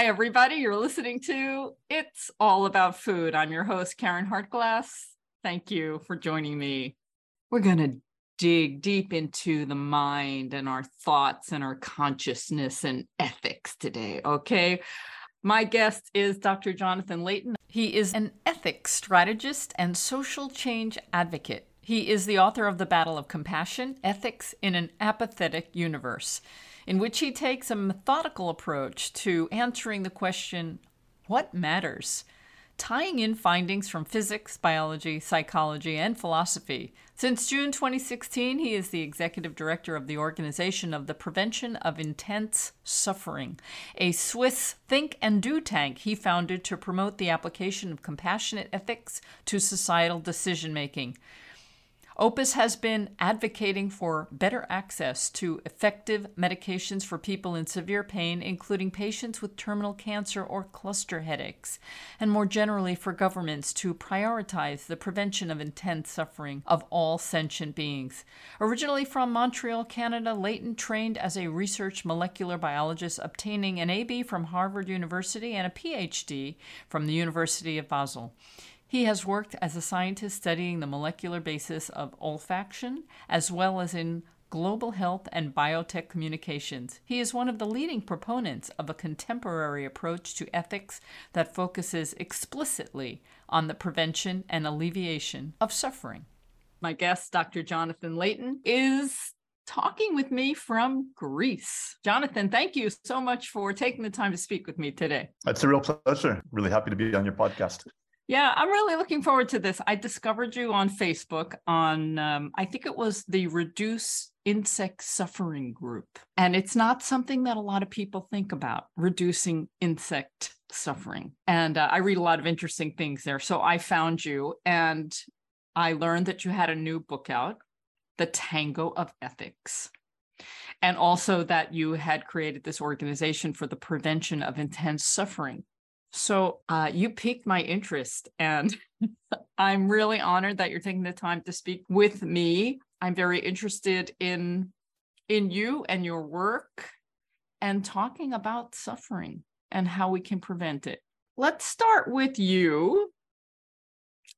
Hi, everybody. You're listening to It's All About Food. I'm your host, Caryn Hartglass. Thank you for joining me. We're going to dig deep into the mind and our thoughts and our consciousness and ethics today. Okay. My guest is Dr. Jonathan Leighton. He is an ethics strategist and social change advocate. He is the author of The Battle of Compassion Ethics in an Apathetic Universe in which he takes a methodical approach to answering the question what matters? Tying in findings from physics, biology, psychology, and philosophy. Since June 2016, he is the executive director of the Organization of the Prevention of Intense Suffering, a Swiss think and do tank he founded to promote the application of compassionate ethics to societal decision making. OPIS has been advocating for better access to effective medications for people in severe pain, including patients with terminal cancer or cluster headaches, and more generally for governments to prioritize the prevention of intense suffering of all sentient beings. Originally from Montreal, Canada, Leighton trained as a research molecular biologist, obtaining an AB from Harvard University and a PhD from the University of Basel. He has worked as a scientist studying the molecular basis of olfaction, as well as in global health and biotech communications. He is one of the leading proponents of a contemporary approach to ethics that focuses explicitly on the prevention and alleviation of suffering. My guest, Dr. Jonathan Leighton, is talking with me from Greece. Jonathan, thank you so much for taking the time to speak with me today. It's a real pleasure. Really happy to be on your podcast. Yeah, I'm really looking forward to this. I discovered you on Facebook on, um, I think it was the Reduce Insect Suffering group. And it's not something that a lot of people think about, reducing insect suffering. And uh, I read a lot of interesting things there. So I found you and I learned that you had a new book out, The Tango of Ethics. And also that you had created this organization for the prevention of intense suffering. So uh, you piqued my interest, and I'm really honored that you're taking the time to speak with me. I'm very interested in in you and your work, and talking about suffering and how we can prevent it. Let's start with you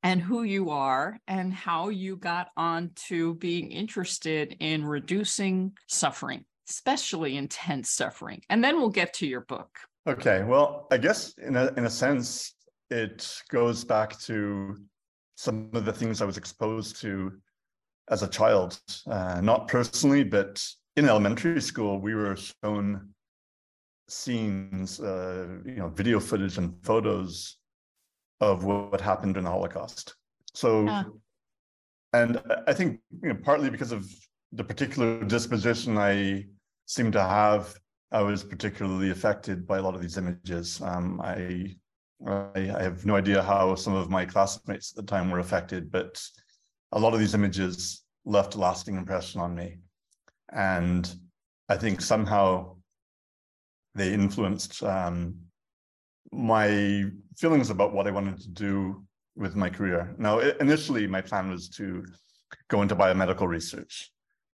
and who you are and how you got on to being interested in reducing suffering, especially intense suffering. And then we'll get to your book. Okay, well, I guess in a in a sense, it goes back to some of the things I was exposed to as a child. Uh, not personally, but in elementary school, we were shown scenes, uh, you know, video footage and photos of what happened in the Holocaust. So, yeah. and I think you know, partly because of the particular disposition I seem to have I was particularly affected by a lot of these images. Um, I, I, I have no idea how some of my classmates at the time were affected, but a lot of these images left a lasting impression on me, and I think somehow they influenced um, my feelings about what I wanted to do with my career. Now, initially, my plan was to go into biomedical research.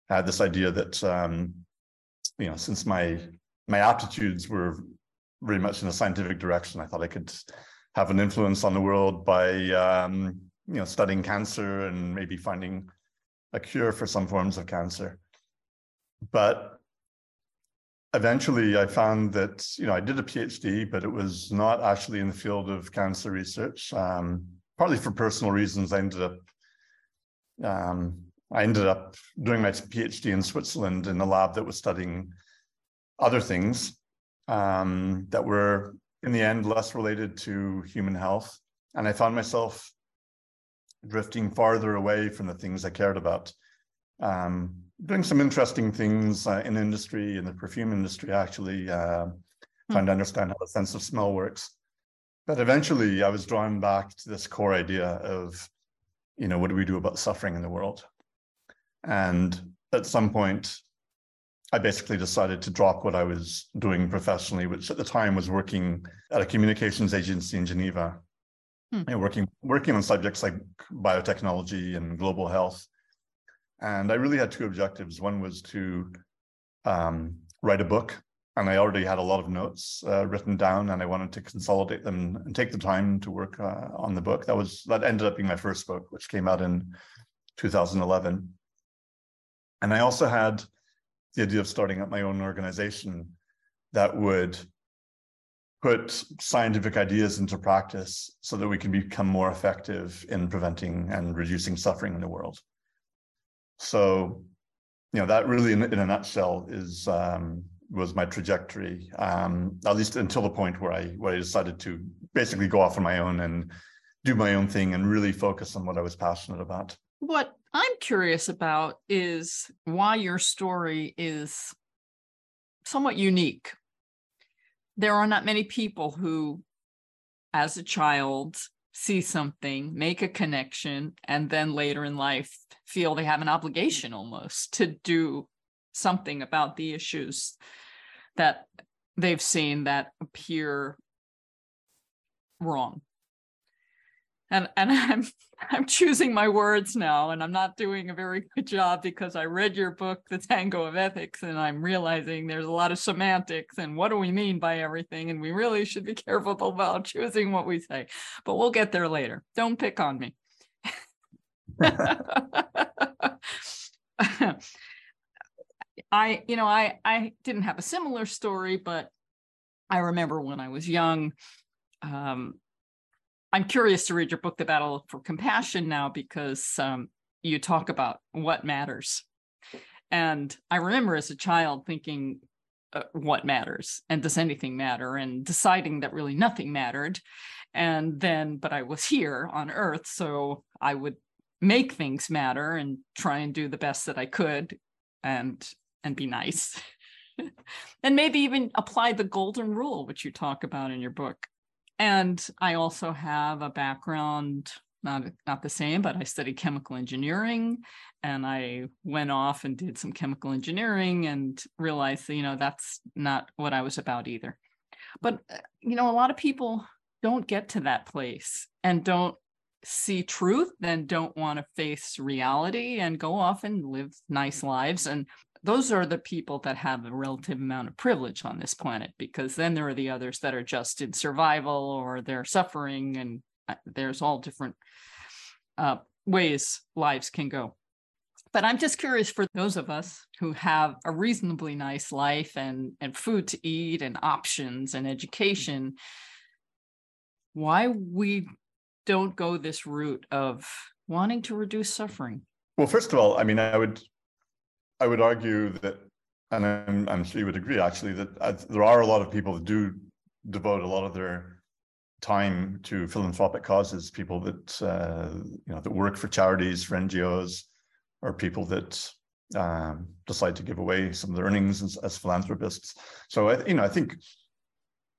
I had this idea that um, you know, since my my aptitudes were very much in a scientific direction. I thought I could have an influence on the world by um, you know studying cancer and maybe finding a cure for some forms of cancer. But eventually I found that you know I did a PhD, but it was not actually in the field of cancer research. Um, partly for personal reasons, I ended up um, I ended up doing my PhD in Switzerland in a lab that was studying other things um, that were in the end less related to human health. And I found myself drifting farther away from the things I cared about. Um, doing some interesting things uh, in industry, in the perfume industry, actually, uh, mm trying to understand how the sense of smell works. But eventually, I was drawn back to this core idea of, you know, what do we do about suffering in the world? And at some point, I basically decided to drop what I was doing professionally, which at the time was working at a communications agency in Geneva, hmm. and working working on subjects like biotechnology and global health. And I really had two objectives. One was to um, write a book and I already had a lot of notes uh, written down, and I wanted to consolidate them and take the time to work uh, on the book. That was that ended up being my first book, which came out in 2011. And I also had the idea of starting up my own organization that would put scientific ideas into practice so that we can become more effective in preventing and reducing suffering in the world. So, you know, that really, in, in a nutshell, is um, was my trajectory, um, at least until the point where I where I decided to basically go off on my own and do my own thing and really focus on what I was passionate about. What I'm curious about is why your story is somewhat unique. There are not many people who, as a child, see something, make a connection, and then later in life feel they have an obligation almost to do something about the issues that they've seen that appear wrong and and i'm i'm choosing my words now and i'm not doing a very good job because i read your book the tango of ethics and i'm realizing there's a lot of semantics and what do we mean by everything? And we really should be careful about choosing what we say but we'll get there later. Don't pick on me. I you know i i didn't have a similar story but i remember when i was young um, I'm curious to read your book, The Battle for Compassion, now because um, you talk about what matters. And I remember as a child thinking, uh, what matters and does anything matter? And deciding that really nothing mattered. And then, but I was here on earth, so I would make things matter and try and do the best that I could and and be nice. and maybe even apply the golden rule, which you talk about in your book. And I also have a background, not, not the same, but I studied chemical engineering and I went off and did some chemical engineering and realized that, you know, that's not what I was about either. But, uh, you know, a lot of people don't get to that place and don't see truth, then don't want to face reality and go off and live nice lives. And those are the people that have a relative amount of privilege on this planet because then there are the others that are just in survival or they're suffering and uh, there's all different uh, ways lives can go. But i'm just curious for those of us who have a reasonably nice life and and food to eat and options and education why we don't go this route of wanting to reduce suffering? Well first of all i mean i would I would argue that, and I'm, I'm sure you would agree actually, that uh, there are a lot of people that do devote a lot of their time to philanthropic causes, people that, uh, you know, that work for charities, for NGOs, or people that um, decide to give away some of their earnings as, as philanthropists. So, I, you know, I think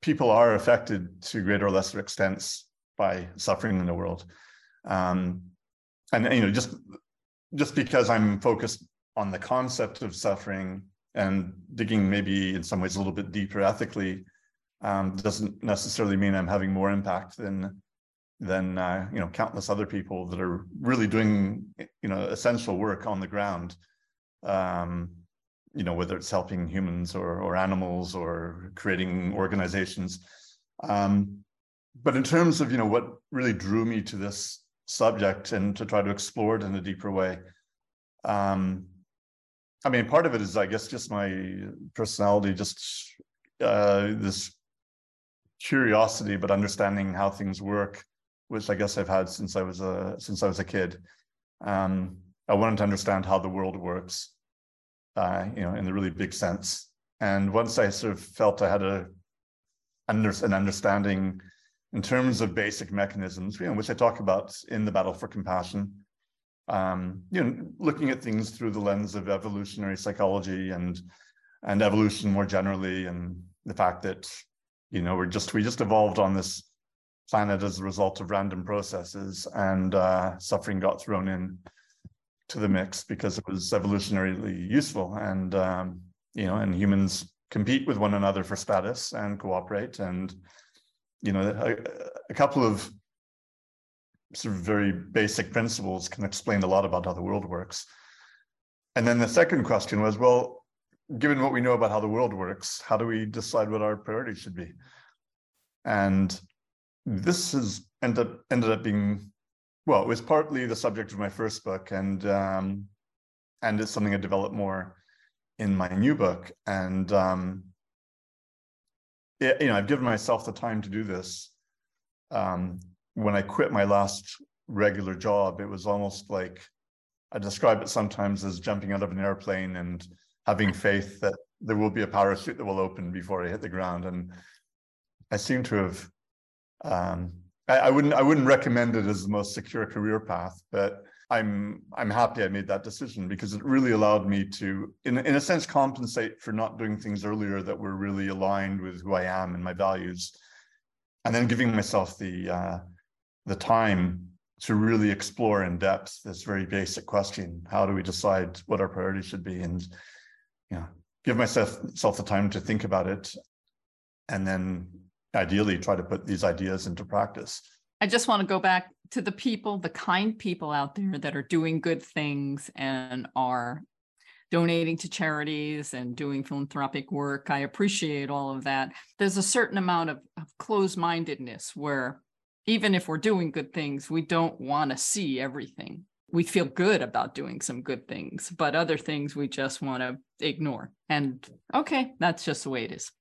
people are affected to greater or lesser extents by suffering in the world. Um, and you know, just just because I'm focused on the concept of suffering and digging maybe in some ways a little bit deeper ethically um, doesn't necessarily mean I'm having more impact than than uh, you know countless other people that are really doing you know essential work on the ground. Um, you know whether it's helping humans or or animals or creating organizations. Um, but in terms of you know what really drew me to this subject and to try to explore it in a deeper way, um, I mean, part of it is, I guess, just my personality, just uh, this curiosity, but understanding how things work, which I guess I've had since I was a since I was a kid. Um, I wanted to understand how the world works, uh, you know, in the really big sense. And once I sort of felt I had a under, an understanding in terms of basic mechanisms, you know, which I talk about in the battle for compassion, um, you know, looking at things through the lens of evolutionary psychology and and evolution more generally, and the fact that you know we're just we just evolved on this planet as a result of random processes, and uh, suffering got thrown in to the mix because it was evolutionarily useful, and um, you know, and humans compete with one another for status and cooperate, and you know, a, a couple of sort of very basic principles can explain a lot about how the world works. And then the second question was, well, given what we know about how the world works, how do we decide what our priorities should be? And this has ended up ended up being well, it was partly the subject of my first book, and um, and it's something I developed more in my new book. And um, you know, I've given myself the time to do this. Um, when I quit my last regular job, it was almost like I describe it sometimes as jumping out of an airplane and having faith that there will be a parachute that will open before I hit the ground. And I seem to have um, I, I wouldn't I wouldn't recommend it as the most secure career path, but I'm I'm happy I made that decision because it really allowed me to, in in a sense, compensate for not doing things earlier that were really aligned with who I am and my values, and then giving myself the uh, the time to really explore in depth this very basic question: How do we decide what our priorities should be? And you know, give myself self the time to think about it, and then ideally try to put these ideas into practice. I just want to go back to the people, the kind people out there that are doing good things and are donating to charities and doing philanthropic work. I appreciate all of that. There's a certain amount of, of closed mindedness where even if we're doing good things, we don't want to see everything. We feel good about doing some good things, but other things we just want to ignore. And okay, that's just the way it is.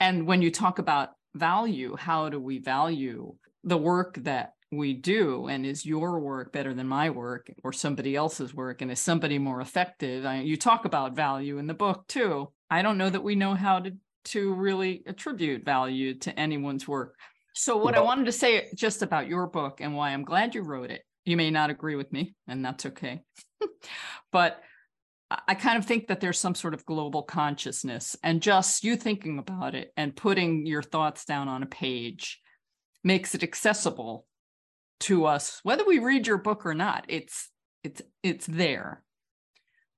And when you talk about value how do we value the work that we do and is your work better than my work or somebody else's work and is somebody more effective I, you talk about value in the book too i don't know that we know how to to really attribute value to anyone's work so what well, i wanted to say just about your book and why i'm glad you wrote it you may not agree with me and that's okay but I kind of think that there's some sort of global consciousness, and just you thinking about it and putting your thoughts down on a page makes it accessible to us, whether we read your book or not. It's it's it's there,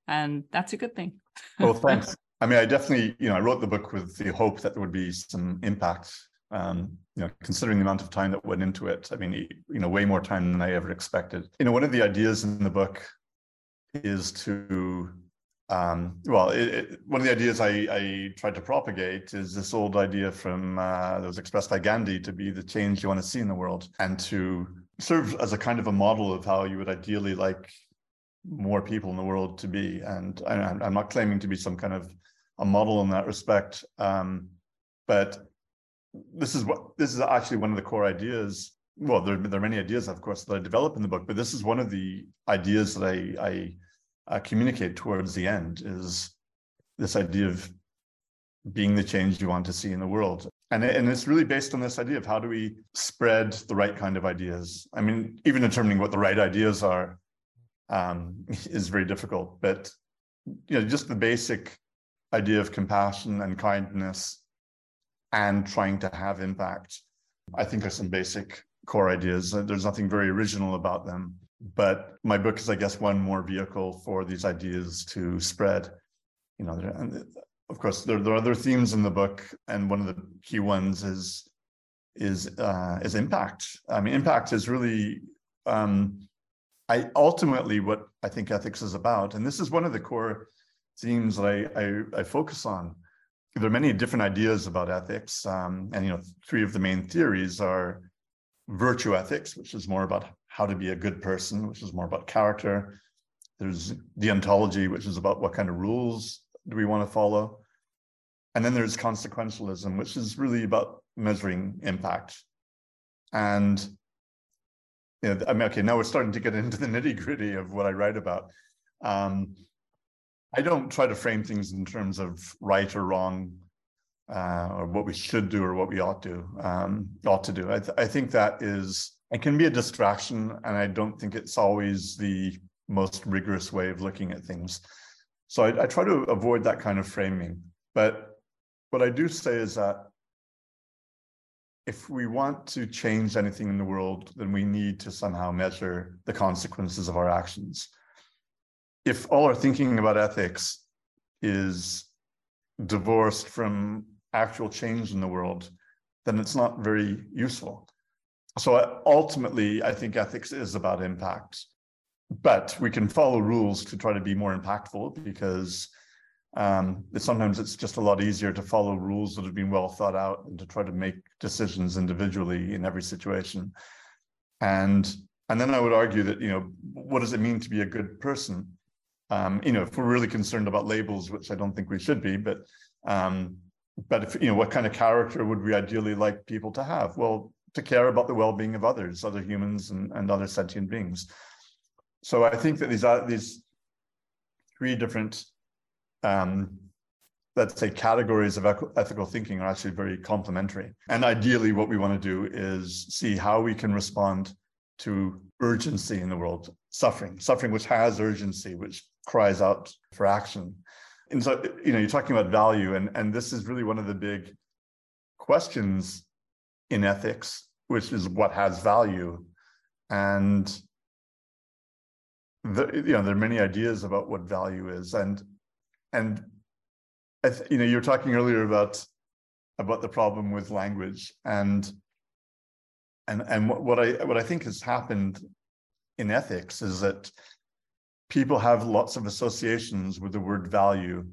and that's a good thing. well, thanks. I mean, I definitely, you know, I wrote the book with the hope that there would be some impact. Um, you know, considering the amount of time that went into it, I mean, you know, way more time than I ever expected. You know, one of the ideas in the book is to um, well, it, it, one of the ideas I, I, tried to propagate is this old idea from uh, that was expressed by Gandhi to be the change you want to see in the world and to serve as a kind of a model of how you would ideally like more people in the world to be. And I, am not claiming to be some kind of a model in that respect, um, but this is what this is actually one of the core ideas. Well, there, there are many ideas, of course, that I develop in the book, but this is one of the ideas that I, I communicate towards the end is this idea of being the change you want to see in the world. And, and it's really based on this idea of how do we spread the right kind of ideas. I mean, even determining what the right ideas are um, is very difficult, but you know, just the basic idea of compassion and kindness and trying to have impact, I think are some basic core ideas. There's nothing very original about them but my book is, I guess, one more vehicle for these ideas to spread. You know, and of course, there, there are other themes in the book, and one of the key ones is is uh, is impact. I mean, impact is really, um, I ultimately what I think ethics is about, and this is one of the core themes that I I, I focus on. There are many different ideas about ethics, um, and you know, three of the main theories are virtue ethics, which is more about how to be a good person, which is more about character. There's deontology, which is about what kind of rules do we want to follow. And then there's consequentialism, which is really about measuring impact. And you know, I mean, okay, now we're starting to get into the nitty gritty of what I write about. Um, I don't try to frame things in terms of right or wrong, uh, or what we should do or what we ought to um, ought to do. I, th- I think that is it can be a distraction, and I don't think it's always the most rigorous way of looking at things. So I, I try to avoid that kind of framing. But what I do say is that if we want to change anything in the world, then we need to somehow measure the consequences of our actions. If all our thinking about ethics is divorced from actual change in the world, then it's not very useful so ultimately, I think ethics is about impact, but we can follow rules to try to be more impactful because Um, sometimes it's just a lot easier to follow rules that have been well thought out and to try to make decisions individually in every situation. And and then I would argue that you know what does it mean to be a good person? Um, you know, if we're really concerned about labels, which I don't think we should be, but um, but if you know what kind of character would we ideally like people to have? Well, to care about the well-being of others, other humans and, and other sentient beings. So I think that these are these three different um, let's say categories of ethical thinking are actually very complementary. And ideally, what we want to do is see how we can respond to urgency in the world, suffering, suffering which has urgency, which cries out for action. And so, you know, you're talking about value, and, and this is really one of the big questions in ethics, which is what has value. And the, you know, there are many ideas about what value is, and and you know, you were talking earlier about about the problem with language, and and and what I what I think has happened in ethics is that people have lots of associations with the word value,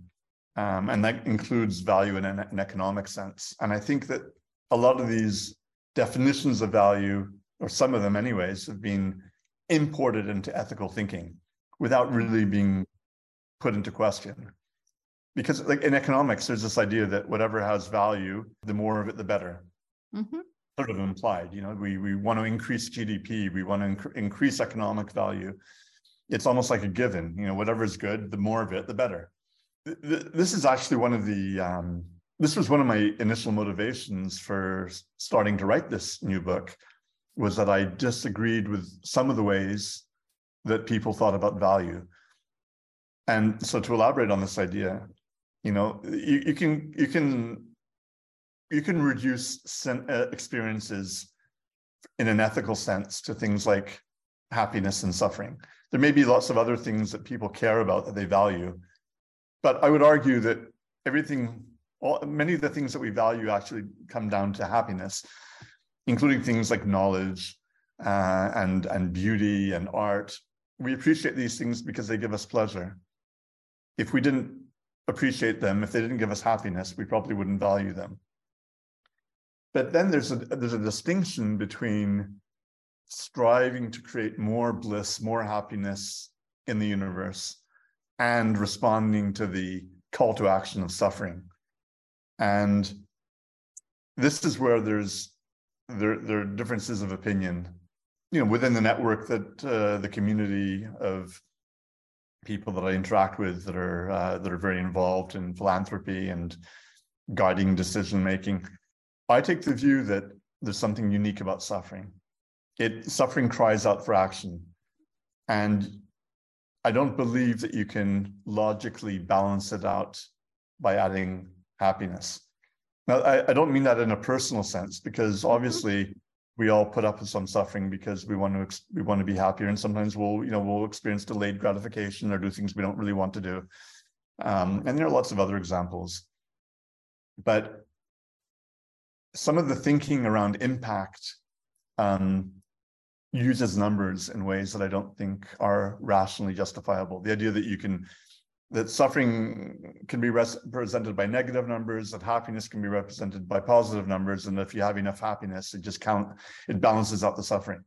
um, and that includes value in an, an economic sense. And I think that a lot of these definitions of value, or some of them, anyways, have been imported into ethical thinking without really being put into question because like in economics there's this idea that whatever has value the more of it the better mm-hmm. sort of implied you know we we want to increase gdp we want to inc- increase economic value it's almost like a given you know whatever is good the more of it the better. This is actually one of the um, this was one of my initial motivations for starting to write this new book was that i disagreed with some of the ways that people thought about value. And so to elaborate on this idea you know you, you can you can you can reduce uh, experiences in an ethical sense to things like happiness and suffering there may be lots of other things that people care about that they value but i would argue that everything all, many of the things that we value actually come down to happiness including things like knowledge uh, and and beauty and art we appreciate these things because they give us pleasure if we didn't appreciate them. If they didn't give us happiness, we probably wouldn't value them. But then there's a there's a distinction between striving to create more bliss, more happiness in the universe, and responding to the call to action of suffering. And this is where there's there, there are differences of opinion, you know, within the network that uh, the community of people that I interact with that are uh, that are very involved in philanthropy and guiding decision making. I take the view that there's something unique about suffering. It suffering cries out for action, and I don't believe that you can logically balance it out by adding happiness. Now, I, I don't mean that in a personal sense because mm-hmm. obviously we all put up with some suffering because we want to we want to be happier and sometimes we'll you know we'll experience delayed gratification or do things we don't really want to do um, and there are lots of other examples but some of the thinking around impact um, uses numbers in ways that i don't think are rationally justifiable the idea that you can that suffering can be represented by negative numbers, that happiness can be represented by positive numbers, and if you have enough happiness, it just count it balances out the suffering.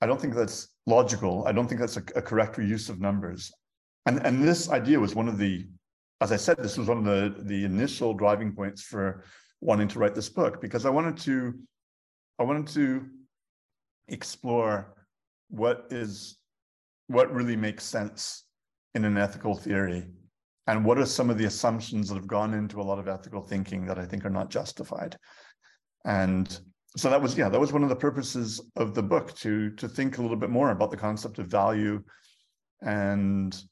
I don't think that's logical. I don't think that's a, a correct use of numbers. And and this idea was one of the, as I said, this was one of the the initial driving points for wanting to write this book because I wanted to, I wanted to explore what is what really makes sense in an ethical theory? And what are some of the assumptions that have gone into a lot of ethical thinking that I think are not justified? And so that was, yeah, that was one of the purposes of the book to to think a little bit more about the concept of value and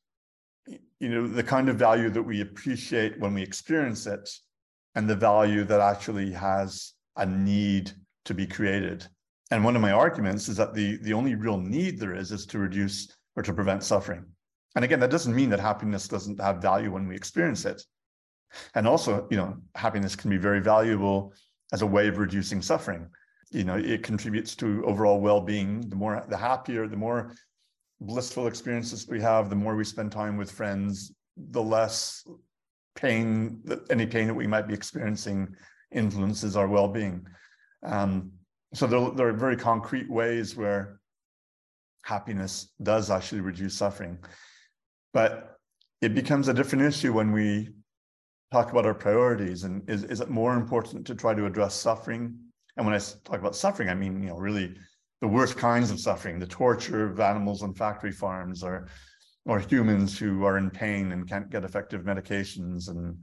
you know the kind of value that we appreciate when we experience it and the value that actually has a need to be created and one of my arguments is that the the only real need there is is to reduce or to prevent suffering and again, that doesn't mean that happiness doesn't have value when we experience it. And also, you know, happiness can be very valuable as a way of reducing suffering. You know, it contributes to overall well-being. The more, the happier, the more blissful experiences we have, the more we spend time with friends, the less pain, any pain that we might be experiencing influences our well-being. Um, so there, there are very concrete ways where happiness does actually reduce suffering. But it becomes a different issue when we talk about our priorities and is, is it more important to try to address suffering? And when I talk about suffering, I mean, you know, really the worst kinds of suffering, the torture of animals on factory farms or or humans who are in pain and can't get effective medications and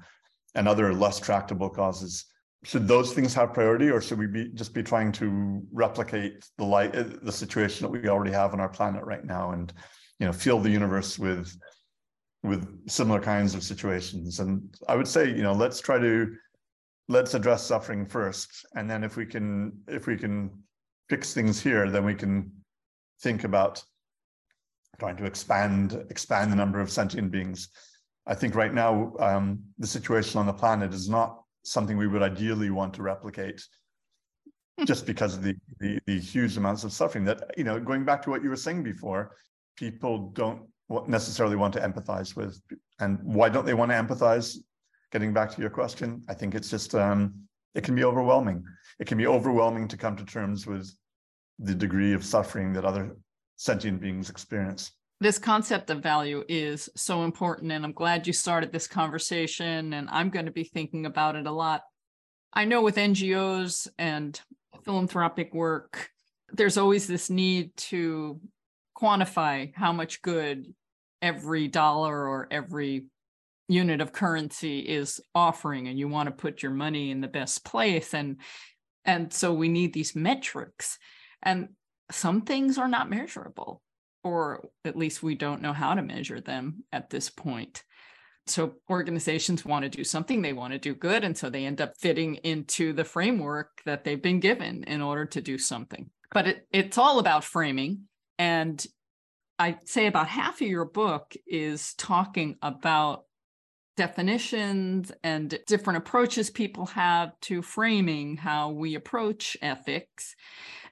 and other less tractable causes should those things have priority or should we be just be trying to replicate the light the situation that we already have on our planet right now and you know fill the universe with with similar kinds of situations and i would say you know let's try to let's address suffering first and then if we can if we can fix things here then we can think about trying to expand expand the number of sentient beings. I think right now um, the situation on the planet is not something we would ideally want to replicate, just because of the, the, the huge amounts of suffering that you know. Going back to what you were saying before, people don't necessarily want to empathize with, and why don't they want to empathize? Getting back to your question, I think it's just um, it can be overwhelming. It can be overwhelming to come to terms with the degree of suffering that other sentient beings experience. This concept of value is so important. And I'm glad you started this conversation. And I'm going to be thinking about it a lot. I know with NGOs and philanthropic work, there's always this need to quantify how much good every dollar or every unit of currency is offering and you want to put your money in the best place and and so we need these metrics and some things are not measurable, or at least we don't know how to measure them at this point. So organizations want to do something, they want to do good. And so they end up fitting into the framework that they've been given in order to do something. But it, it's all about framing. And I'd say about half of your book is talking about definitions and different approaches people have to framing how we approach ethics.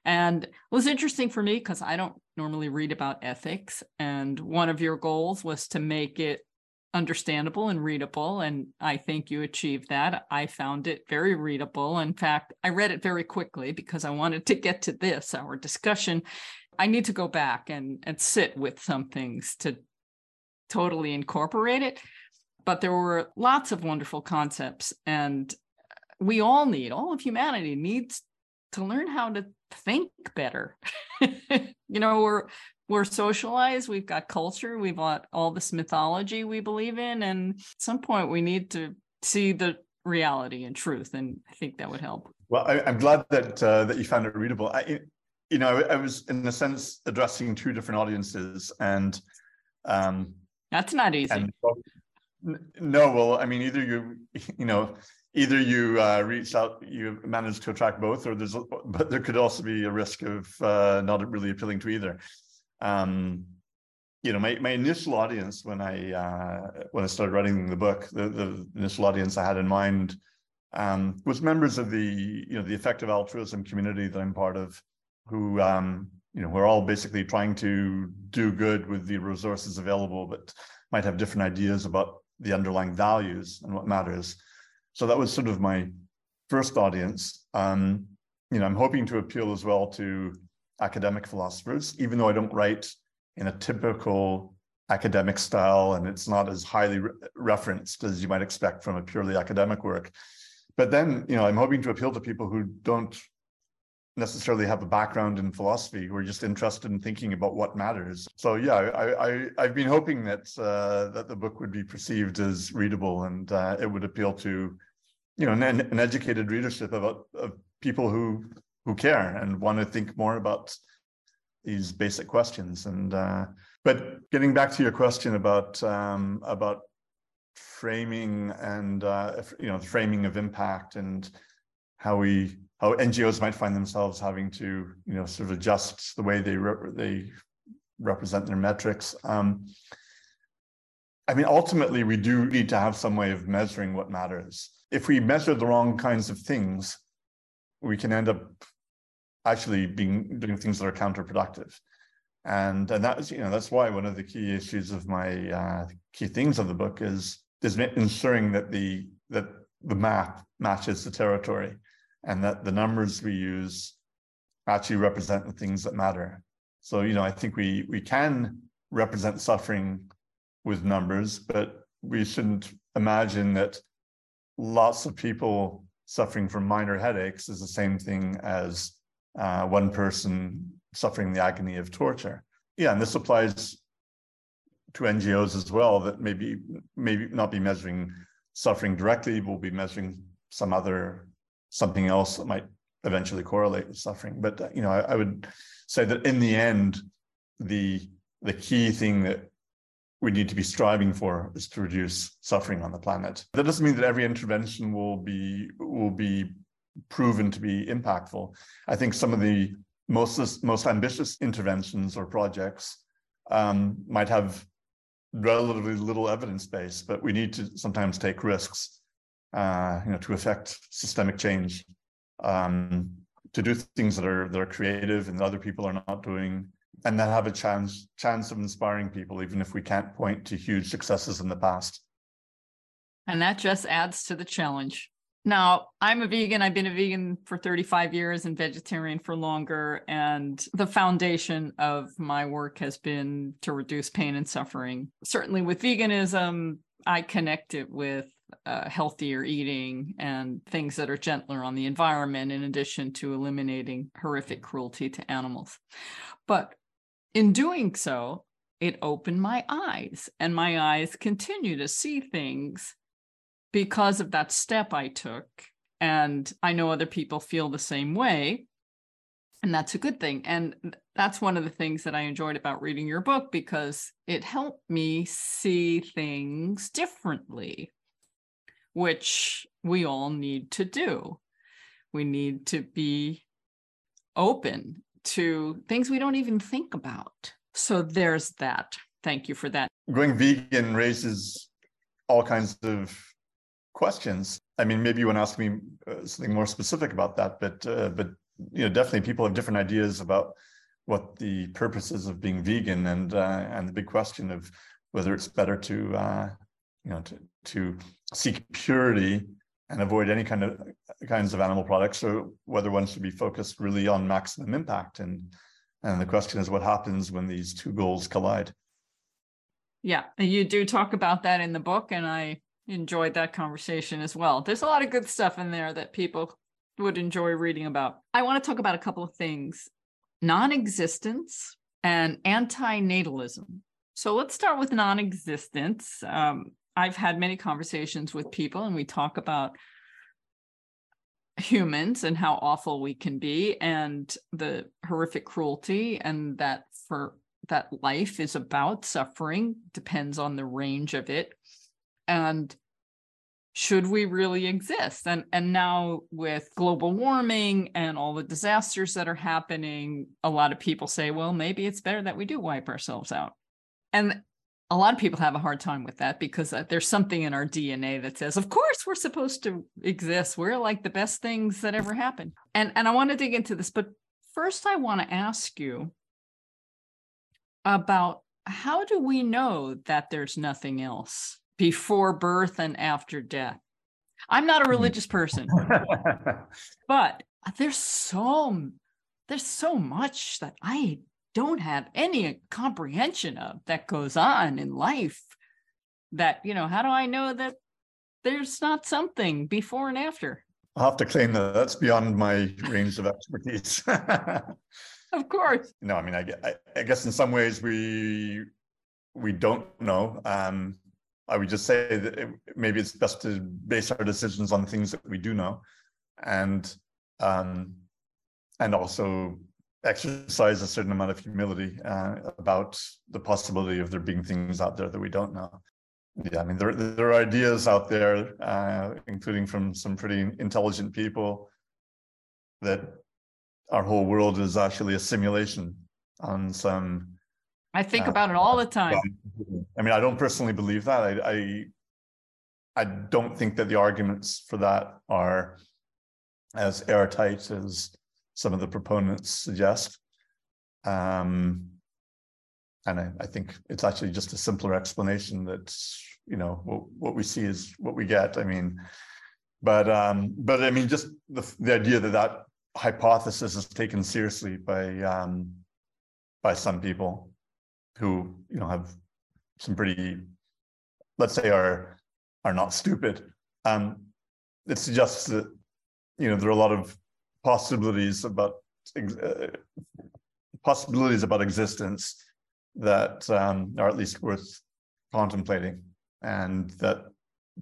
And it was interesting for me because I don't normally read about ethics. And one of your goals was to make it understandable and readable. And I think you achieved that. I found it very readable. In fact, I read it very quickly because I wanted to get to this, our discussion. I need to go back and, and sit with some things to totally incorporate it. But there were lots of wonderful concepts. And we all need, all of humanity needs to learn how to think better. you know, we're we're socialized, we've got culture, we've got all this mythology we believe in, and at some point we need to see the reality and truth, and I think that would help. Well, I, am glad that uh, that you found it readable. I, you know, I was in a sense addressing two different audiences, and um, that's not easy. And, no, well, I mean, either you, you know, either you uh, reach out, you manage to attract both, or there's, but there could also be a risk of uh, not really appealing to either. Um, you know, my, my initial audience when I uh, when I started writing the book, the, the initial audience I had in mind um, was members of the you know the effective altruism community that I'm part of, who um, you know we're all basically trying to do good with the resources available, but might have different ideas about the underlying values and what matters. So that was sort of my first audience. Um, you know, I'm hoping to appeal as well to academic philosophers, even though I don't write in a typical academic style and it's not as highly re- referenced as you might expect from a purely academic work. But then, you know, I'm hoping to appeal to people who don't necessarily have a background in philosophy who are just interested in thinking about what matters. So yeah, I, I I've been hoping that uh, that the book would be perceived as readable and uh, it would appeal to you know an, an educated readership about of people who who care and want to think more about these basic questions. And uh, but getting back to your question about um, about framing and uh, you know the framing of impact and how we how NGOs might find themselves having to, you know, sort of adjust the way they re- they represent their metrics. Um, I mean, ultimately, we do need to have some way of measuring what matters. If we measure the wrong kinds of things, we can end up actually being doing things that are counterproductive. And and that is, you know, that's why one of the key issues of my uh, key things of the book is is ensuring that the that the map matches the territory and that the numbers we use actually represent the things that matter. So, you know, I think we we can represent suffering with numbers, but we shouldn't imagine that lots of people suffering from minor headaches is the same thing as uh, one person suffering the agony of torture. Yeah, and this applies to NGOs as well that maybe maybe not be measuring suffering directly, will be measuring some other something else that might eventually correlate with suffering. But uh, you know, I, I would say that in the end, the the key thing that we need to be striving for is to reduce suffering on the planet. That doesn't mean that every intervention will be will be proven to be impactful. I think some of the most most ambitious interventions or projects um, might have relatively little evidence base, but we need to sometimes take risks, uh, you know, to affect systemic change, um, to do things that are that are creative and that other people are not doing, and then have a chance chance of inspiring people, even if we can't point to huge successes in the past. And that just adds to the challenge. Now, I'm a vegan. I've been a vegan for 35 years and vegetarian for longer. And the foundation of my work has been to reduce pain and suffering. Certainly with veganism, I connect it with uh, healthier eating and things that are gentler on the environment, in addition to eliminating horrific cruelty to animals. But in doing so, it opened my eyes, and my eyes continue to see things because of that step I took. And I know other people feel the same way. And that's a good thing. And that's one of the things that I enjoyed about reading your book because it helped me see things differently, which we all need to do. We need to be open to things we don't even think about. So there's that. Thank you for that. Going vegan raises all kinds of questions. I mean, maybe you want to ask me uh, something more specific about that, but uh, but you know, definitely people have different ideas about what the purposes of being vegan and uh, and the big question of whether it's better to uh, you know to to seek purity and avoid any kind of kinds of animal products, or whether one should be focused really on maximum impact. And and the question is, what happens when these two goals collide? Yeah, you do talk about that in the book, and I enjoyed that conversation as well. There's a lot of good stuff in there that people would enjoy reading about. I want to talk about a couple of things non existence and antinatalism. So let's start with non existence. Um, I've had many conversations with people, and we talk about humans and how awful we can be and the horrific cruelty and that for that life is about suffering depends on the range of it. And should we really exist? And and now with global warming and all the disasters that are happening a lot of people say well maybe it's better that we do wipe ourselves out. And a lot of people have a hard time with that because uh, there's something in our DNA that says of course we're supposed to exist we're like the best things that ever happened and and I want to dig into this but first I want to ask you about how do we know that there's nothing else before birth and after death. I'm not a hmm. religious person, but there's so there's so much that I don't have any comprehension of that goes on in life that you know how do I know that there's not something before and after? I'll have to claim that that's beyond my range of expertise. of course. No, I mean, I, I, guess in some ways we we don't know. Um, I would just say that it, maybe it's best to base our decisions on things that we do know, and um, and also exercise a certain amount of humility uh, about the possibility of there being things out there that we don't know. Yeah, I mean there there are ideas out there, uh, including from some pretty intelligent people, that our whole world is actually a simulation on some I think uh, about it all the time. I mean, I don't personally believe that. I, I, I don't think that the arguments for that are as airtight as some of the proponents suggest. Um, and I, I, think it's actually just a simpler explanation that you know what, what we see is what we get. I mean, but um, but I mean, just the the idea that that hypothesis is taken seriously by um, by some people who you know have some pretty, let's say, are are not stupid. Um, it suggests that you know there are a lot of possibilities about uh, possibilities about existence that um, are at least worth contemplating, and that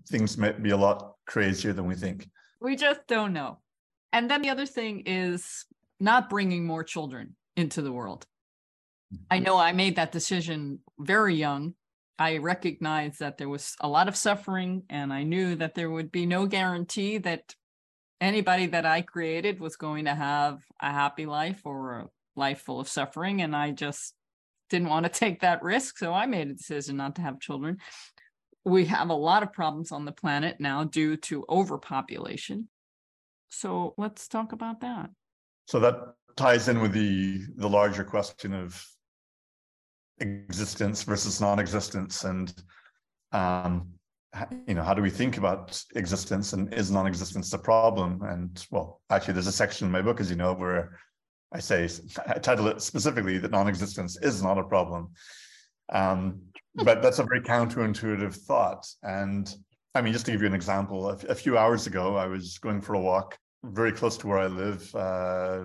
things might be a lot crazier than we think. We just don't know. And then the other thing is not bringing more children into the world. I know I made that decision very young. I recognized that there was a lot of suffering, and I knew that there would be no guarantee that anybody that I created was going to have a happy life or a life full of suffering. And I just didn't want to take that risk. So I made a decision not to have children. We have a lot of problems on the planet now due to overpopulation. So let's talk about that. So that ties in with the the larger question of existence versus non-existence and um, you know how do we think about existence and is non-existence a problem? And well actually there's a section in my book as you know where i say i title it specifically that non-existence is not a problem. Um, but that's a very counterintuitive thought. And i mean just to give you an example a, a few hours ago i was going for a walk very close to where i live uh,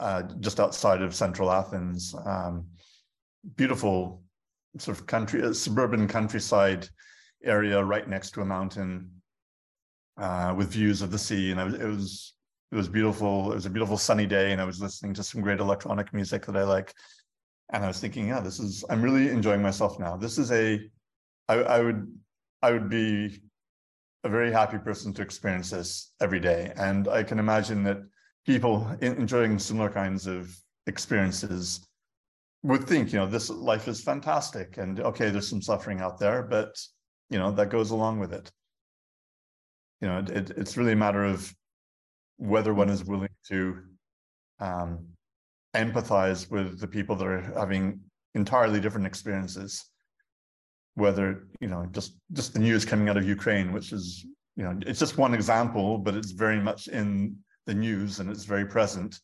uh, just outside of central athens. Um, beautiful sort of country uh, suburban countryside area right next to a mountain uh, with views of the sea. And was, it was it was beautiful. It was a beautiful sunny day, and I was listening to some great electronic music that I like. And I was thinking, yeah, this is I'm really enjoying myself now. This is a I, I would I would be a very happy person to experience this every day. And I can imagine that people enjoying similar kinds of experiences would think, you know, this life is fantastic. And okay, there's some suffering out there, but you know that goes along with it. You know it, it's really a matter of whether one is willing to um, empathize with the people that are having entirely different experiences. Whether you know just just the news coming out of ukraine which is you know it's just one example but it's very much in the news and it's very present.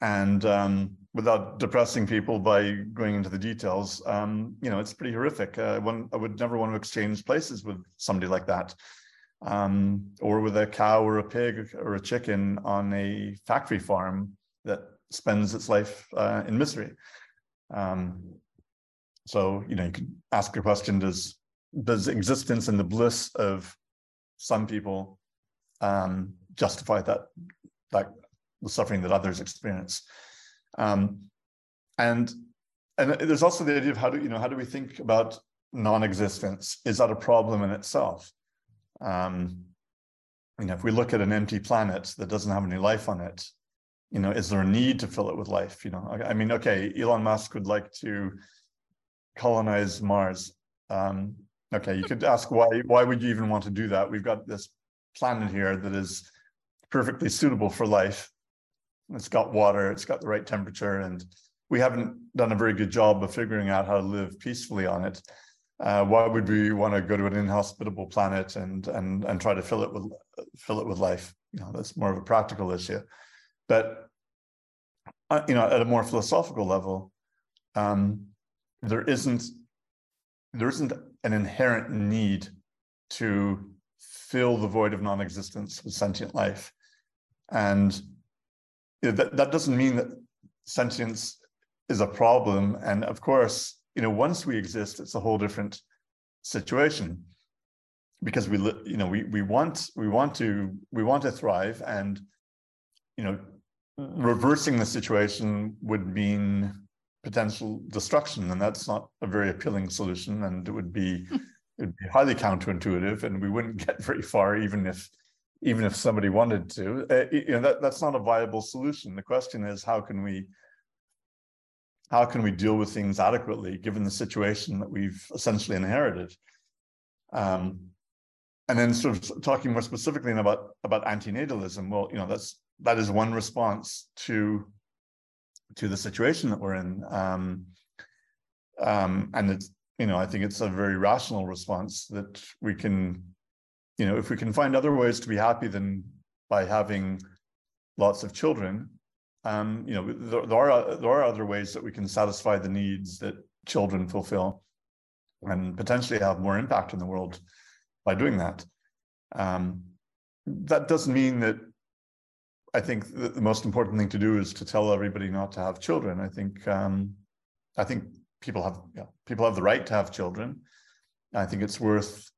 And um, without depressing people by going into the details, um, you know, it's pretty horrific. Uh, one, I would never want to exchange places with somebody like that, um, or with a cow or a pig or a chicken on a factory farm that spends its life uh, in misery. Um, so, you know, you can ask the question: Does does existence and the bliss of some people um, justify that that the suffering that others experience. Um, and and there's also the idea of how do you know how do we think about non-existence? Is that a problem in itself? Um, you know, if we look at an empty planet that doesn't have any life on it, you know, is there a need to fill it with life? You know, I mean, okay, Elon Musk would like to colonize Mars. Um, okay, you could ask why why would you even want to do that? We've got this planet here that is perfectly suitable for life. It's got water, it's got the right temperature, and we haven't done a very good job of figuring out how to live peacefully on it. Uh, why would we want to go to an inhospitable planet and and and try to fill it with fill it with life? You know, that's more of a practical issue. But uh, you know, at a more philosophical level, um, there isn't there isn't an inherent need to fill the void of non-existence with sentient life, and you know, that, that doesn't mean that sentience is a problem. And of course, you know, once we exist, it's a whole different situation because we, you know, we we want we want to we want to thrive, and you know, reversing the situation would mean potential destruction, and that's not a very appealing solution, and it would be it would be highly counterintuitive, and we wouldn't get very far even if even if somebody wanted to. Uh, you know, that, that's not a viable solution. The question is, how can we how can we deal with things adequately given the situation that we've essentially inherited? Um, and then sort of talking more specifically about about antinatalism, well, you know, that's that is one response to to the situation that we're in. Um, Um, and it's, you know, I think it's a very rational response that we can, you know, if we can find other ways to be happy than by having lots of children, um, you know, there, there, are there are other ways that we can satisfy the needs that children fulfill, and potentially have more impact in the world by doing that. Um, that doesn't mean that I think the most important thing to do is to tell everybody not to have children. I think um, I think people have yeah, people have the right to have children. I think it's worth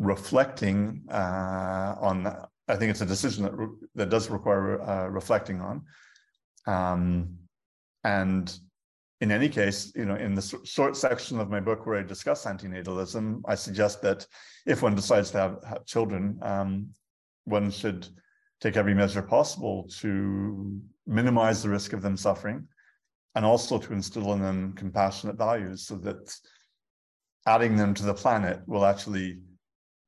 reflecting uh, on. I think it's a decision that re- that does require uh, reflecting on. Um, and in any case, you know, in the short section of my book where I discuss antinatalism, I suggest that if one decides to have, have children, um, one should take every measure possible to minimize the risk of them suffering and also to instill in them compassionate values so that adding them to the planet will actually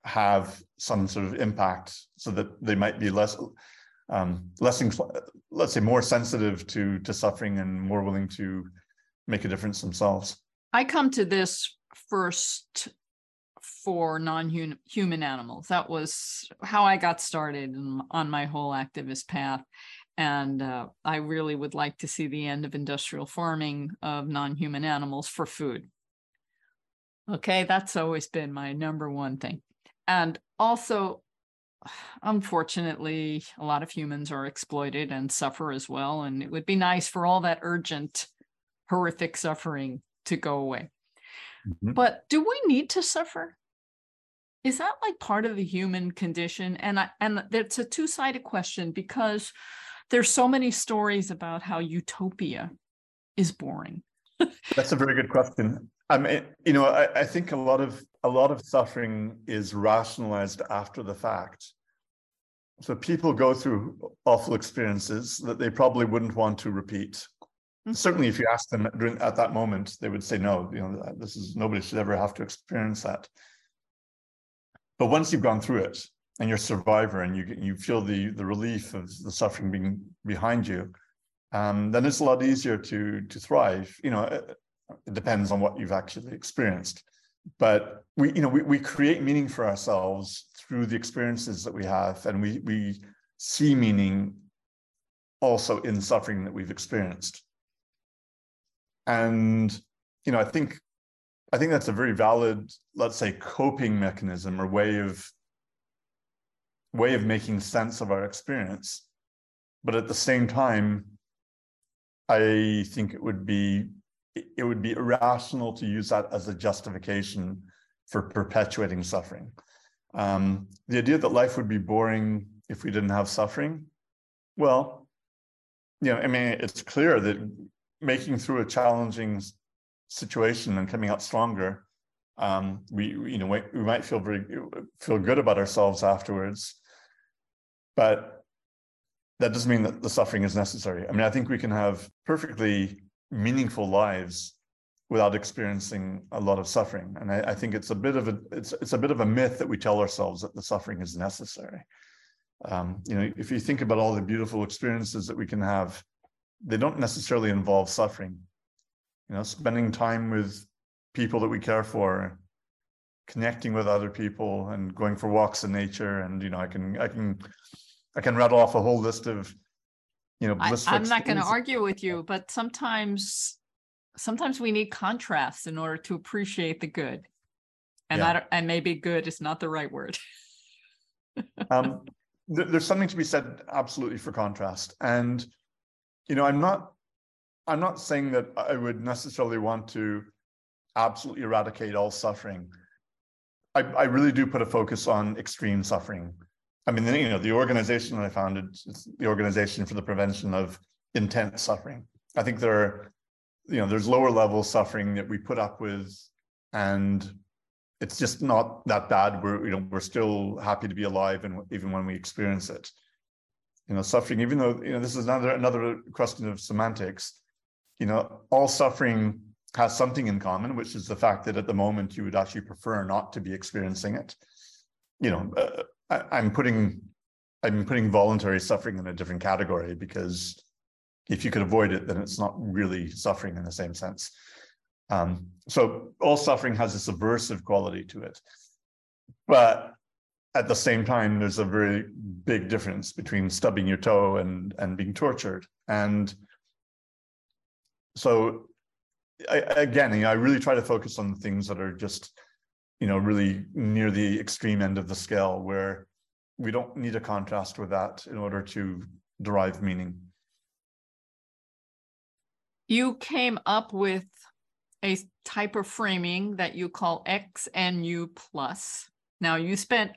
have some sort of impact so that they might be less um, less let's say more sensitive to to suffering and more willing to make a difference themselves i come to this first for non-human animals. That was how I got started on my whole activist path. And uh, I really would like to see the end of industrial farming of non-human animals for food. Okay, that's always been my number one thing. And also, unfortunately, a lot of humans are exploited and suffer as well. And it would be nice for all that urgent, horrific suffering to go away. Mm-hmm. But do we need to suffer? Is that like part of the human condition? And I, and it's a two-sided question because there's so many stories about how utopia is boring. That's a very good question. I mean, you know, I, I think a lot of a lot of suffering is rationalized after the fact. So people go through awful experiences that they probably wouldn't want to repeat. Mm-hmm. Certainly, if you ask them during, at that moment, they would say, "No, you know, this is nobody should ever have to experience that." But once you've gone through it and you're a survivor and you you feel the the relief of the suffering being behind you, um, then it's a lot easier to to thrive. You know, it, depends on what you've actually experienced. But we, you know, we, we create meaning for ourselves through the experiences that we have, and we we see meaning also in suffering that we've experienced. And you know, I think I think that's a very valid, let's say, coping mechanism or way of way of making sense of our experience. But at the same time, I think it would be it would be irrational to use that as a justification for perpetuating suffering. Um, the idea that life would be boring if we didn't have suffering, well, you know, I mean, it's clear that making through a challenging situation and coming out stronger, um, we you know we, we might feel very feel good about ourselves afterwards, but that doesn't mean that the suffering is necessary. I mean, I think we can have perfectly meaningful lives without experiencing a lot of suffering, and I, I think it's a bit of a it's it's a bit of a myth that we tell ourselves that the suffering is necessary. Um, you know, if you think about all the beautiful experiences that we can have, they don't necessarily involve suffering you know, spending time with people that we care for, connecting with other people and going for walks in nature. And, you know, I can, I can, I can rattle off a whole list of, you know, I, I'm not going to argue with you, but sometimes, sometimes we need contrast in order to appreciate the good. And yeah. that, and maybe good is not the right word. um, th- there's something to be said absolutely for contrast. And, you know, I'm not I'm not saying that I would necessarily want to absolutely eradicate all suffering. I, I really do put a focus on extreme suffering. I mean, you know, the organization I founded is the Organization for the Prevention of Intense Suffering. I think there are, you know, there's lower level suffering that we put up with, and it's just not that bad. We're, you know, we're still happy to be alive, and even when we experience it, you know, suffering. Even though you know, this is another another question of semantics you know, all suffering has something in common, which is the fact that at the moment you would actually prefer not to be experiencing it. You know, uh, I, I'm putting I'm putting voluntary suffering in a different category because if you could avoid it, then it's not really suffering in the same sense. Um, so all suffering has this aversive quality to it. But at the same time, there's a very big difference between stubbing your toe and, and being tortured. And so I, again, you know, I really try to focus on the things that are just, you know, really near the extreme end of the scale where we don't need a contrast with that in order to derive meaning. You came up with a type of framing that you call XNU plus. Now you spent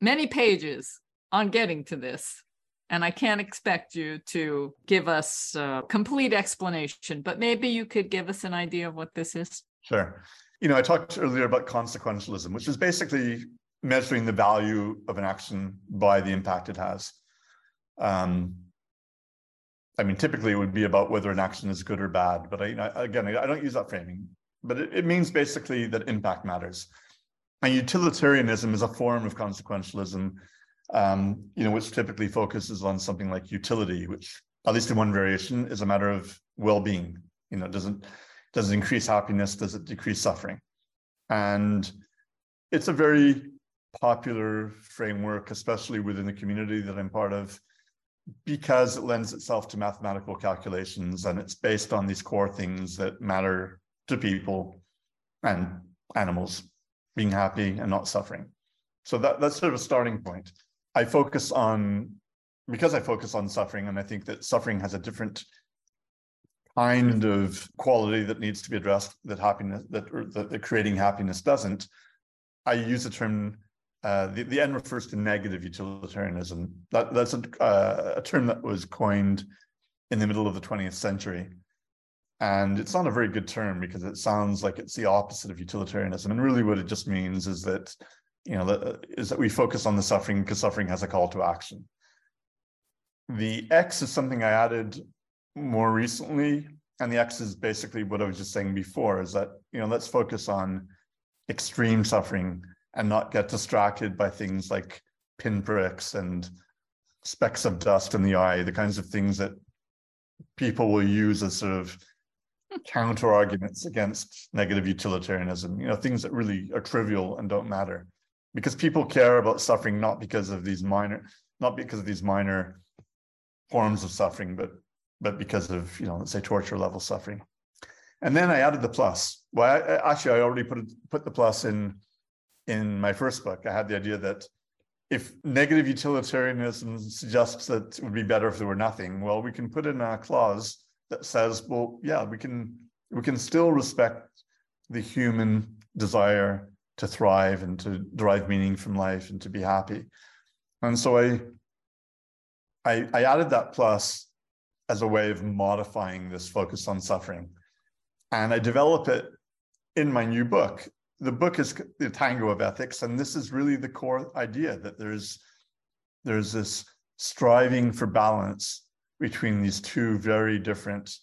many pages on getting to this, and I can't expect you to give us a complete explanation, but maybe you could give us an idea of what this is. Sure. You know, I talked earlier about consequentialism, which is basically measuring the value of an action by the impact it has. Um, I mean, typically it would be about whether an action is good or bad, but I, you know, again, I don't use that framing, but it, it means basically that impact matters. And utilitarianism is a form of consequentialism, um, you know, which typically focuses on something like utility, which at least in one variation is a matter of well-being. You know, it doesn't does it increase happiness? Does it decrease suffering? And it's a very popular framework, especially within the community that I'm part of, because it lends itself to mathematical calculations and it's based on these core things that matter to people and animals being happy and not suffering. So that, that's sort of a starting point. I focus on, because I focus on suffering, and I think that suffering has a different kind of quality that needs to be addressed that happiness, that, that, that creating happiness doesn't. I use the term uh, the, the N refers to negative utilitarianism. That, that's a, uh, a term that was coined in the middle of the 20th century. And it's not a very good term because it sounds like it's the opposite of utilitarianism. And really what it just means is that, you know, that, is that we focus on the suffering because suffering has a call to action. The X is something I added more recently. And the X is basically what I was just saying before is that, you know, let's focus on extreme suffering and not get distracted by things like pinpricks and specks of dust in the eye, the kinds of things that people will use as sort of counter arguments against negative utilitarianism, you know, things that really are trivial and don't matter. Because people care about suffering not because of these minor, not because of these minor forms of suffering, but but because of, you know, let's say torture level suffering. And then I added the plus. Well, I, actually, I already put put the plus in in my first book. I had the idea that if negative utilitarianism suggests that it would be better if there were nothing, well, we can put in a clause that says, well, yeah, we can we can still respect the human desire to thrive and to derive meaning from life and to be happy. And so I I, I added that plus as a way of modifying this focus on suffering. And I develop it in my new book the book is the tango of ethics, and this is really the core idea that there's there's this striving for balance between these two very different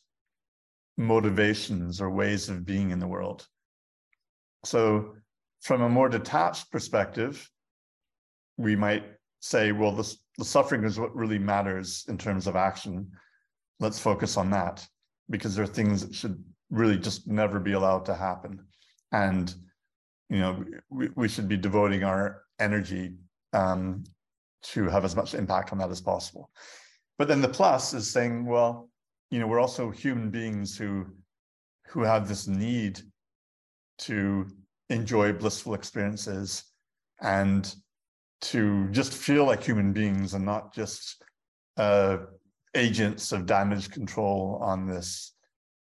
motivations or ways of being in the world. So, from a more detached perspective, we might say, well, the suffering is what really matters in terms of action. Let's focus on that because there are things that should really just never be allowed to happen. And you know, we, we should be devoting our energy um, to have as much impact on that as possible. But then the plus is saying, well, you know, we're also human beings who who have this need to enjoy blissful experiences and to just feel like human beings and not just uh, agents of damage control on this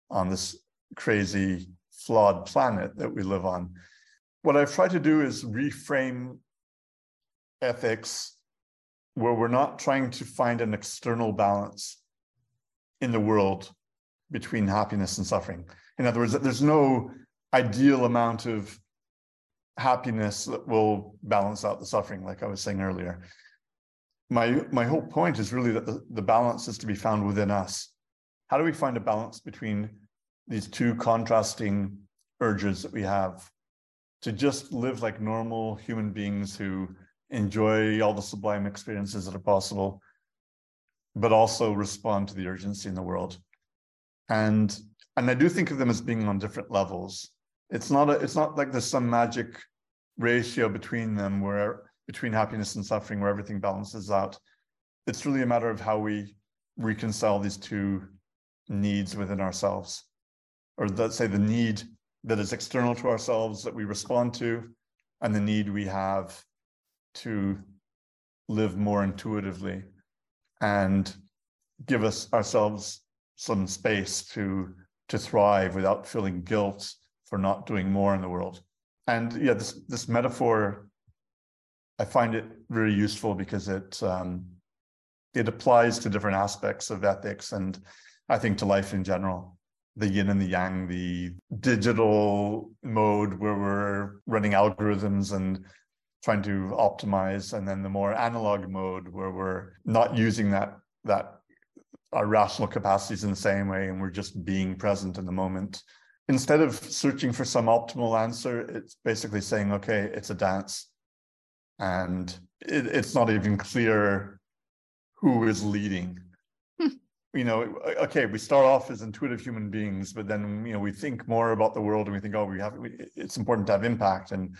on this crazy flawed planet that we live on what I've tried to do is reframe ethics where we're not trying to find an external balance in the world between happiness and suffering. In other words, there's no ideal amount of happiness that will balance out the suffering, like I was saying earlier. My, my whole point is really that the, the balance is to be found within us. How do we find a balance between these two contrasting urges that we have? to just live like normal human beings who enjoy all the sublime experiences that are possible, but also respond to the urgency in the world. And and I do think of them as being on different levels. It's not a, it's not like there's some magic ratio between them where between happiness and suffering where everything balances out. It's really a matter of how we reconcile these two needs within ourselves, or let's say the need that is external to ourselves that we respond to, and the need we have to live more intuitively and give us ourselves some space to to thrive without feeling guilt for not doing more in the world. And yeah, this this metaphor, I find it very useful because it um, it applies to different aspects of ethics and I think to life in general. The yin and the yang, the digital mode where we're running algorithms and trying to optimize, and then the more analog mode where we're not using that that our rational capacities in the same way and we're just being present in the moment. Instead of searching for some optimal answer, it's basically saying, okay, it's a dance. And it, it's not even clear who is leading. Hmm. you know, okay, we start off as intuitive human beings, but then, you know, we think more about the world and we think, oh, we have, it's important to have impact. And,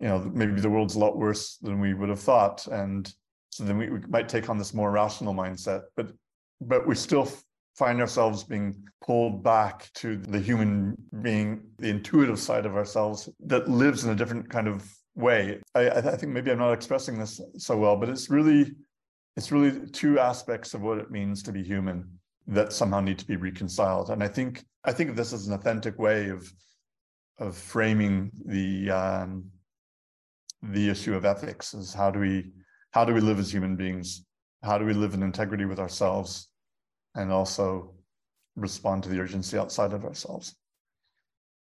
you know, maybe the world's a lot worse than we would have thought. And so then we, we might take on this more rational mindset. But but we still find ourselves being pulled back to the human being, the intuitive side of ourselves that lives in a different kind of way. I, I think maybe I'm not expressing this so well, but it's really it's really two aspects of what it means to be human that somehow need to be reconciled. And I think I think this as an authentic way of of framing the um, the issue of ethics is how do we how do we live as human beings how do we live in integrity with ourselves and also respond to the urgency outside of ourselves?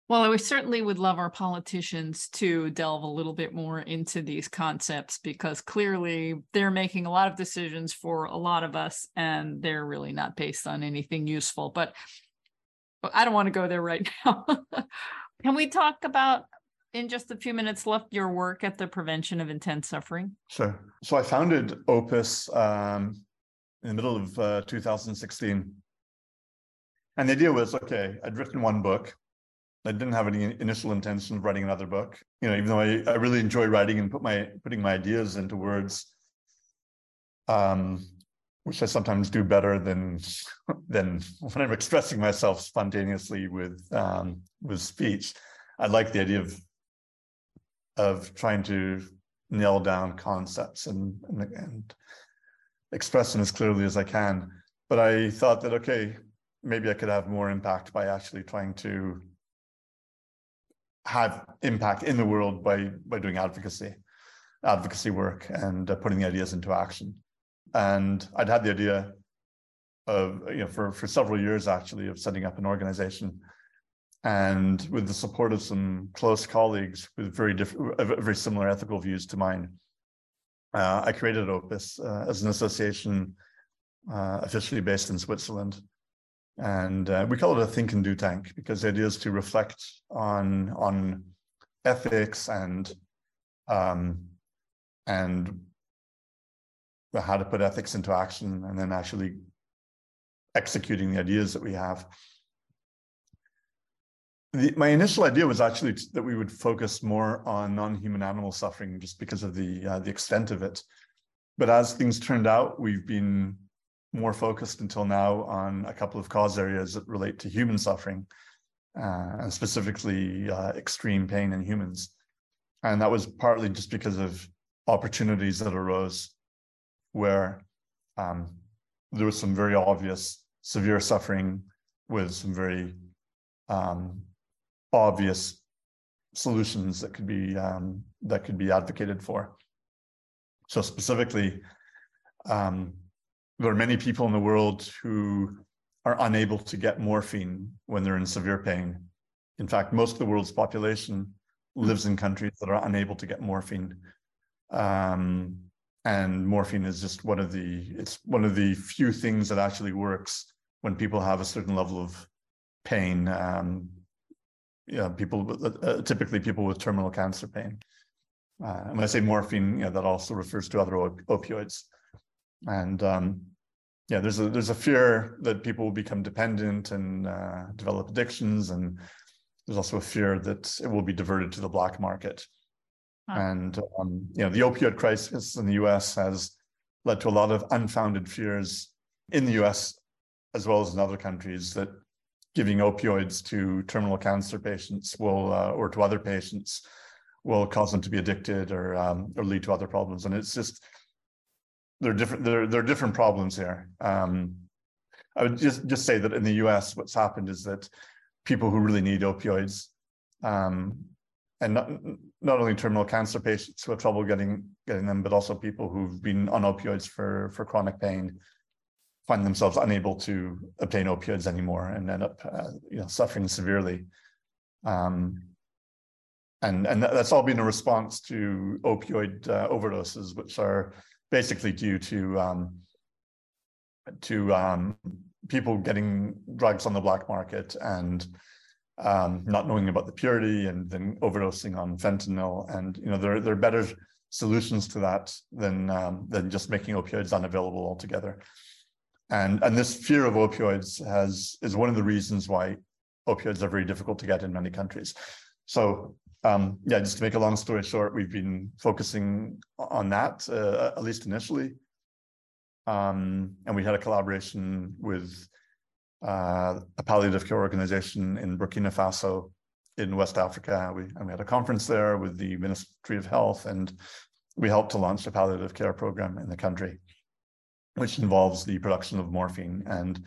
Well, I certainly would love our politicians to delve a little bit more into these concepts because clearly they're making a lot of decisions for a lot of us and they're really not based on anything useful. But I don't want to go there right now. Can we talk about in just a few minutes left your work at the prevention of intense suffering? Sure. So I founded OPIS um, in the middle of uh, 2016. And the idea was okay, I'd written one book. I didn't have any initial intention of writing another book. You know, even though I, I really enjoy writing and put my putting my ideas into words, um, which I sometimes do better than than when I'm expressing myself spontaneously with um, with speech. I like the idea of of trying to nail down concepts and, and, and express them as clearly as I can. But I thought that, okay, maybe I could have more impact by actually trying to have impact in the world by, by doing advocacy, advocacy work and uh, putting the ideas into action. And I'd had the idea of, you know, for, for several years actually of setting up an organization and with the support of some close colleagues with very different, very similar ethical views to mine, uh, I created OPIS uh, as an association uh, officially based in Switzerland. And uh, we call it a think and do tank because idea is to reflect on, on ethics and, um, and how to put ethics into action and then actually executing the ideas that we have the, my initial idea was actually t- that we would focus more on non-human animal suffering just because of the uh, the extent of it. But as things turned out, we've been more focused until now on a couple of cause areas that relate to human suffering, uh, and specifically uh, extreme pain in humans. And that was partly just because of opportunities that arose where um, there was some very obvious severe suffering with some very um, obvious solutions that could be um, that could be advocated for. So specifically, um, there are many people in the world who are unable to get morphine when they're in severe pain. In fact, most of the world's population lives in countries that are unable to get morphine. Um, and morphine is just one of the it's one of the few things that actually works when people have a certain level of pain um, yeah, people uh, typically people with terminal cancer pain. Uh, and when I say morphine, you know, that also refers to other op- opioids. And um, yeah, there's a there's a fear that people will become dependent and uh, develop addictions, and there's also a fear that it will be diverted to the black market. Huh. And um, you know, the opioid crisis in the U.S. has led to a lot of unfounded fears in the U.S. as well as in other countries that giving opioids to terminal cancer patients will uh, or to other patients will cause them to be addicted or um, or lead to other problems. And it's just there are different there, there are different problems here. Um, I would just just say that in the U.S., what's happened is that people who really need opioids, um, and not not only terminal cancer patients who have trouble getting getting them, but also people who've been on opioids for for chronic pain, find themselves unable to obtain opioids anymore and end up uh, you know suffering severely. Um, and and that's all been a response to opioid uh, overdoses, which are basically due to um, to um, people getting drugs on the black market and um, not knowing about the purity and then overdosing on fentanyl. And you know there there are better solutions to that than um, than just making opioids unavailable altogether. And and this fear of opioids has is one of the reasons why opioids are very difficult to get in many countries. So um, yeah, just to make a long story short, we've been focusing on that, uh, at least initially. Um, and we had a collaboration with uh, a palliative care organization in Burkina Faso in West Africa. We, and we had a conference there with the Ministry of Health, and we helped to launch a palliative care program in the country, which involves the production of morphine. And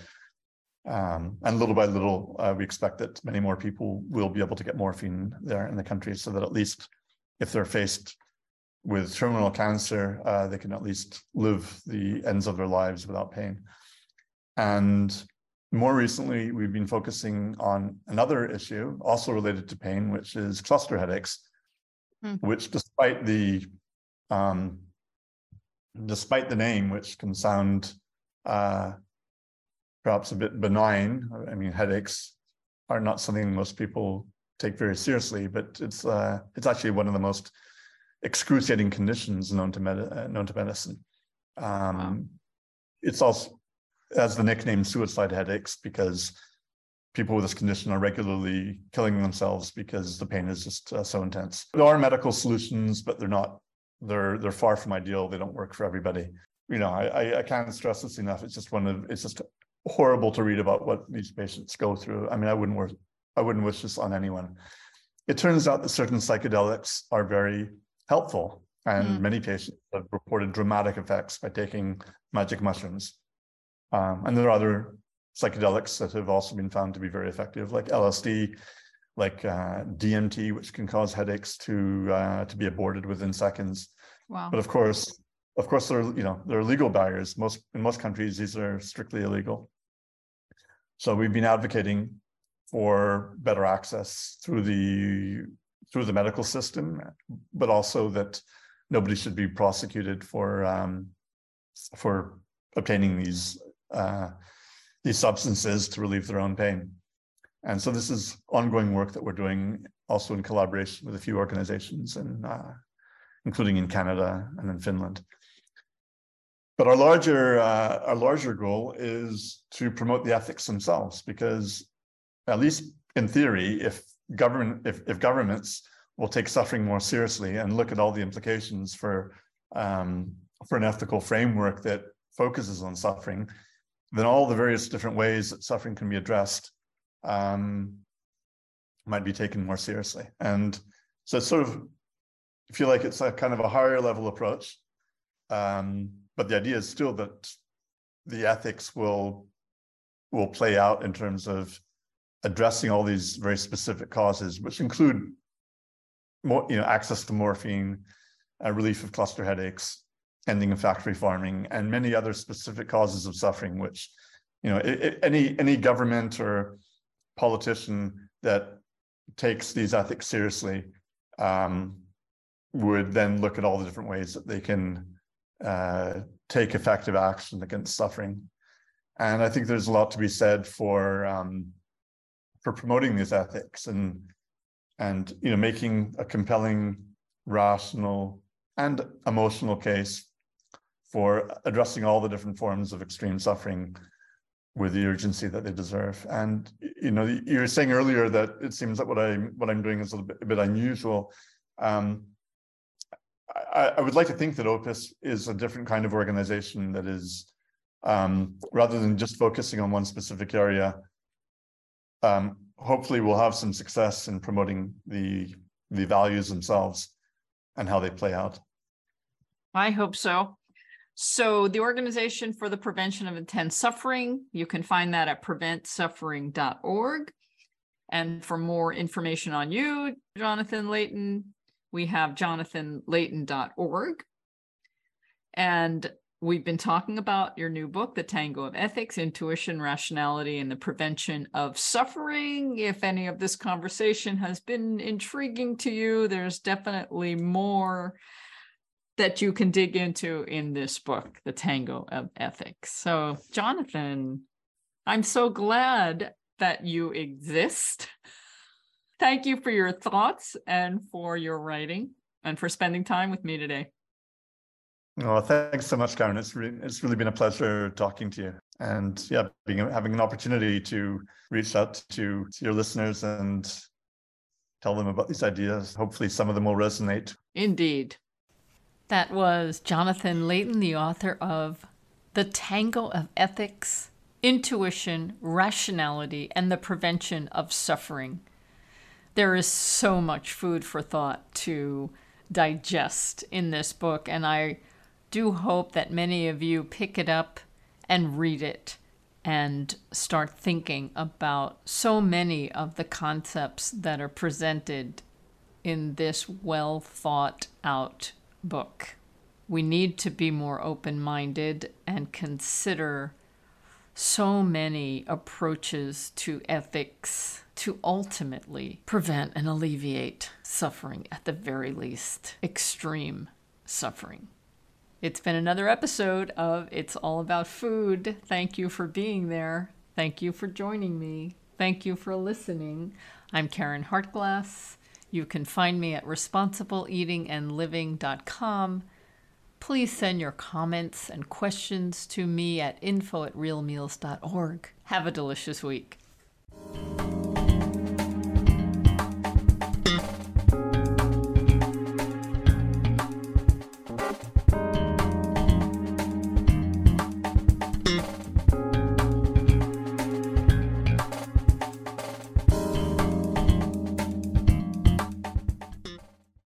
um, and little by little, uh, we expect that many more people will be able to get morphine there in the country so that at least if they're faced with terminal cancer, uh, they can at least live the ends of their lives without pain. And more recently, we've been focusing on another issue also related to pain, which is cluster headaches, mm. which despite the um, despite the name, which can sound uh, perhaps a bit benign. I mean, headaches are not something most people take very seriously, but it's uh, it's actually one of the most excruciating conditions known to med- uh, known to medicine. Um, wow. It's also has the nickname suicide headaches because people with this condition are regularly killing themselves because the pain is just uh, so intense. There are medical solutions, but they're not. They're they're far from ideal. They don't work for everybody. You know, I I can't stress this enough. It's just one of it's just horrible to read about what these patients go through. I mean, I wouldn't wish, I wouldn't wish this on anyone. It turns out that certain psychedelics are very helpful, and mm. many patients have reported dramatic effects by taking magic mushrooms. Um, and there are other psychedelics that have also been found to be very effective, like LSD, like uh, DMT, which can cause headaches to uh, to be aborted within seconds. Wow. But of course, of course, there are you know there are legal barriers. Most in most countries, these are strictly illegal. So we've been advocating for better access through the through the medical system, but also that nobody should be prosecuted for um, for obtaining these uh, these substances to relieve their own pain. And so this is ongoing work that we're doing also in collaboration with a few organizations, and uh, including in Canada and in Finland. But our larger uh, our larger goal is to promote the ethics themselves, because at least in theory, if government if, if governments will take suffering more seriously and look at all the implications for um, for an ethical framework that focuses on suffering, then all the various different ways that suffering can be addressed um, might be taken more seriously. And so it's sort of I feel like it's a kind of a higher level approach. Um, but the idea is still that the ethics will will play out in terms of addressing all these very specific causes, which include more, you know, access to morphine, uh, relief of cluster headaches, ending of factory farming, and many other specific causes of suffering, which, you know, it, it, any any government or politician that takes these ethics seriously um, would then look at all the different ways that they can uh, take effective action against suffering. And I think there's a lot to be said for um, for promoting these ethics and and you know making a compelling, rational, and emotional case for addressing all the different forms of extreme suffering with the urgency that they deserve. And you know, you were saying earlier that it seems that what I'm what I'm doing is a, bit, a bit unusual. Um, I, I, would like to think that OPIS is a different kind of organization that is, um, rather than just focusing on one specific area, um, hopefully we'll have some success in promoting the the values themselves and how they play out. I hope so. So the Organization for the Prevention of Intense Suffering, you can find that at preventsuffering.org. And for more information on you, Jonathan Leighton, we have jonathanleighton.org. And we've been talking about your new book, The Tango of Ethics, Intuition, Rationality, and the Prevention of Suffering. If any of this conversation has been intriguing to you, there's definitely more that you can dig into in this book, The Tango of Ethics. So, Jonathan, I'm so glad that you exist. Thank you for your thoughts and for your writing and for spending time with me today. Oh, thanks so much, Caryn. It's really, it's really been a pleasure talking to you, and yeah, being having an opportunity to reach out to, to your listeners and tell them about these ideas. Hopefully, some of them will resonate. Indeed. That was Jonathan Leighton, the author of The Tango of Ethics, Intuition, Rationality, and the Prevention of Suffering. There is so much food for thought to digest in this book, and I do hope that many of you pick it up and read it and start thinking about so many of the concepts that are presented in this well thought out book. We need to be more open minded and consider so many approaches to ethics to ultimately prevent and alleviate suffering, at the very least, extreme suffering. It's been another episode of It's All About Food. Thank you for being there. Thank you for joining me. Thank you for listening. I'm Caryn Hartglass. You can find me at responsibleeatingandliving.com. Please send your comments and questions to me at info at realmeals.org. Have a delicious week.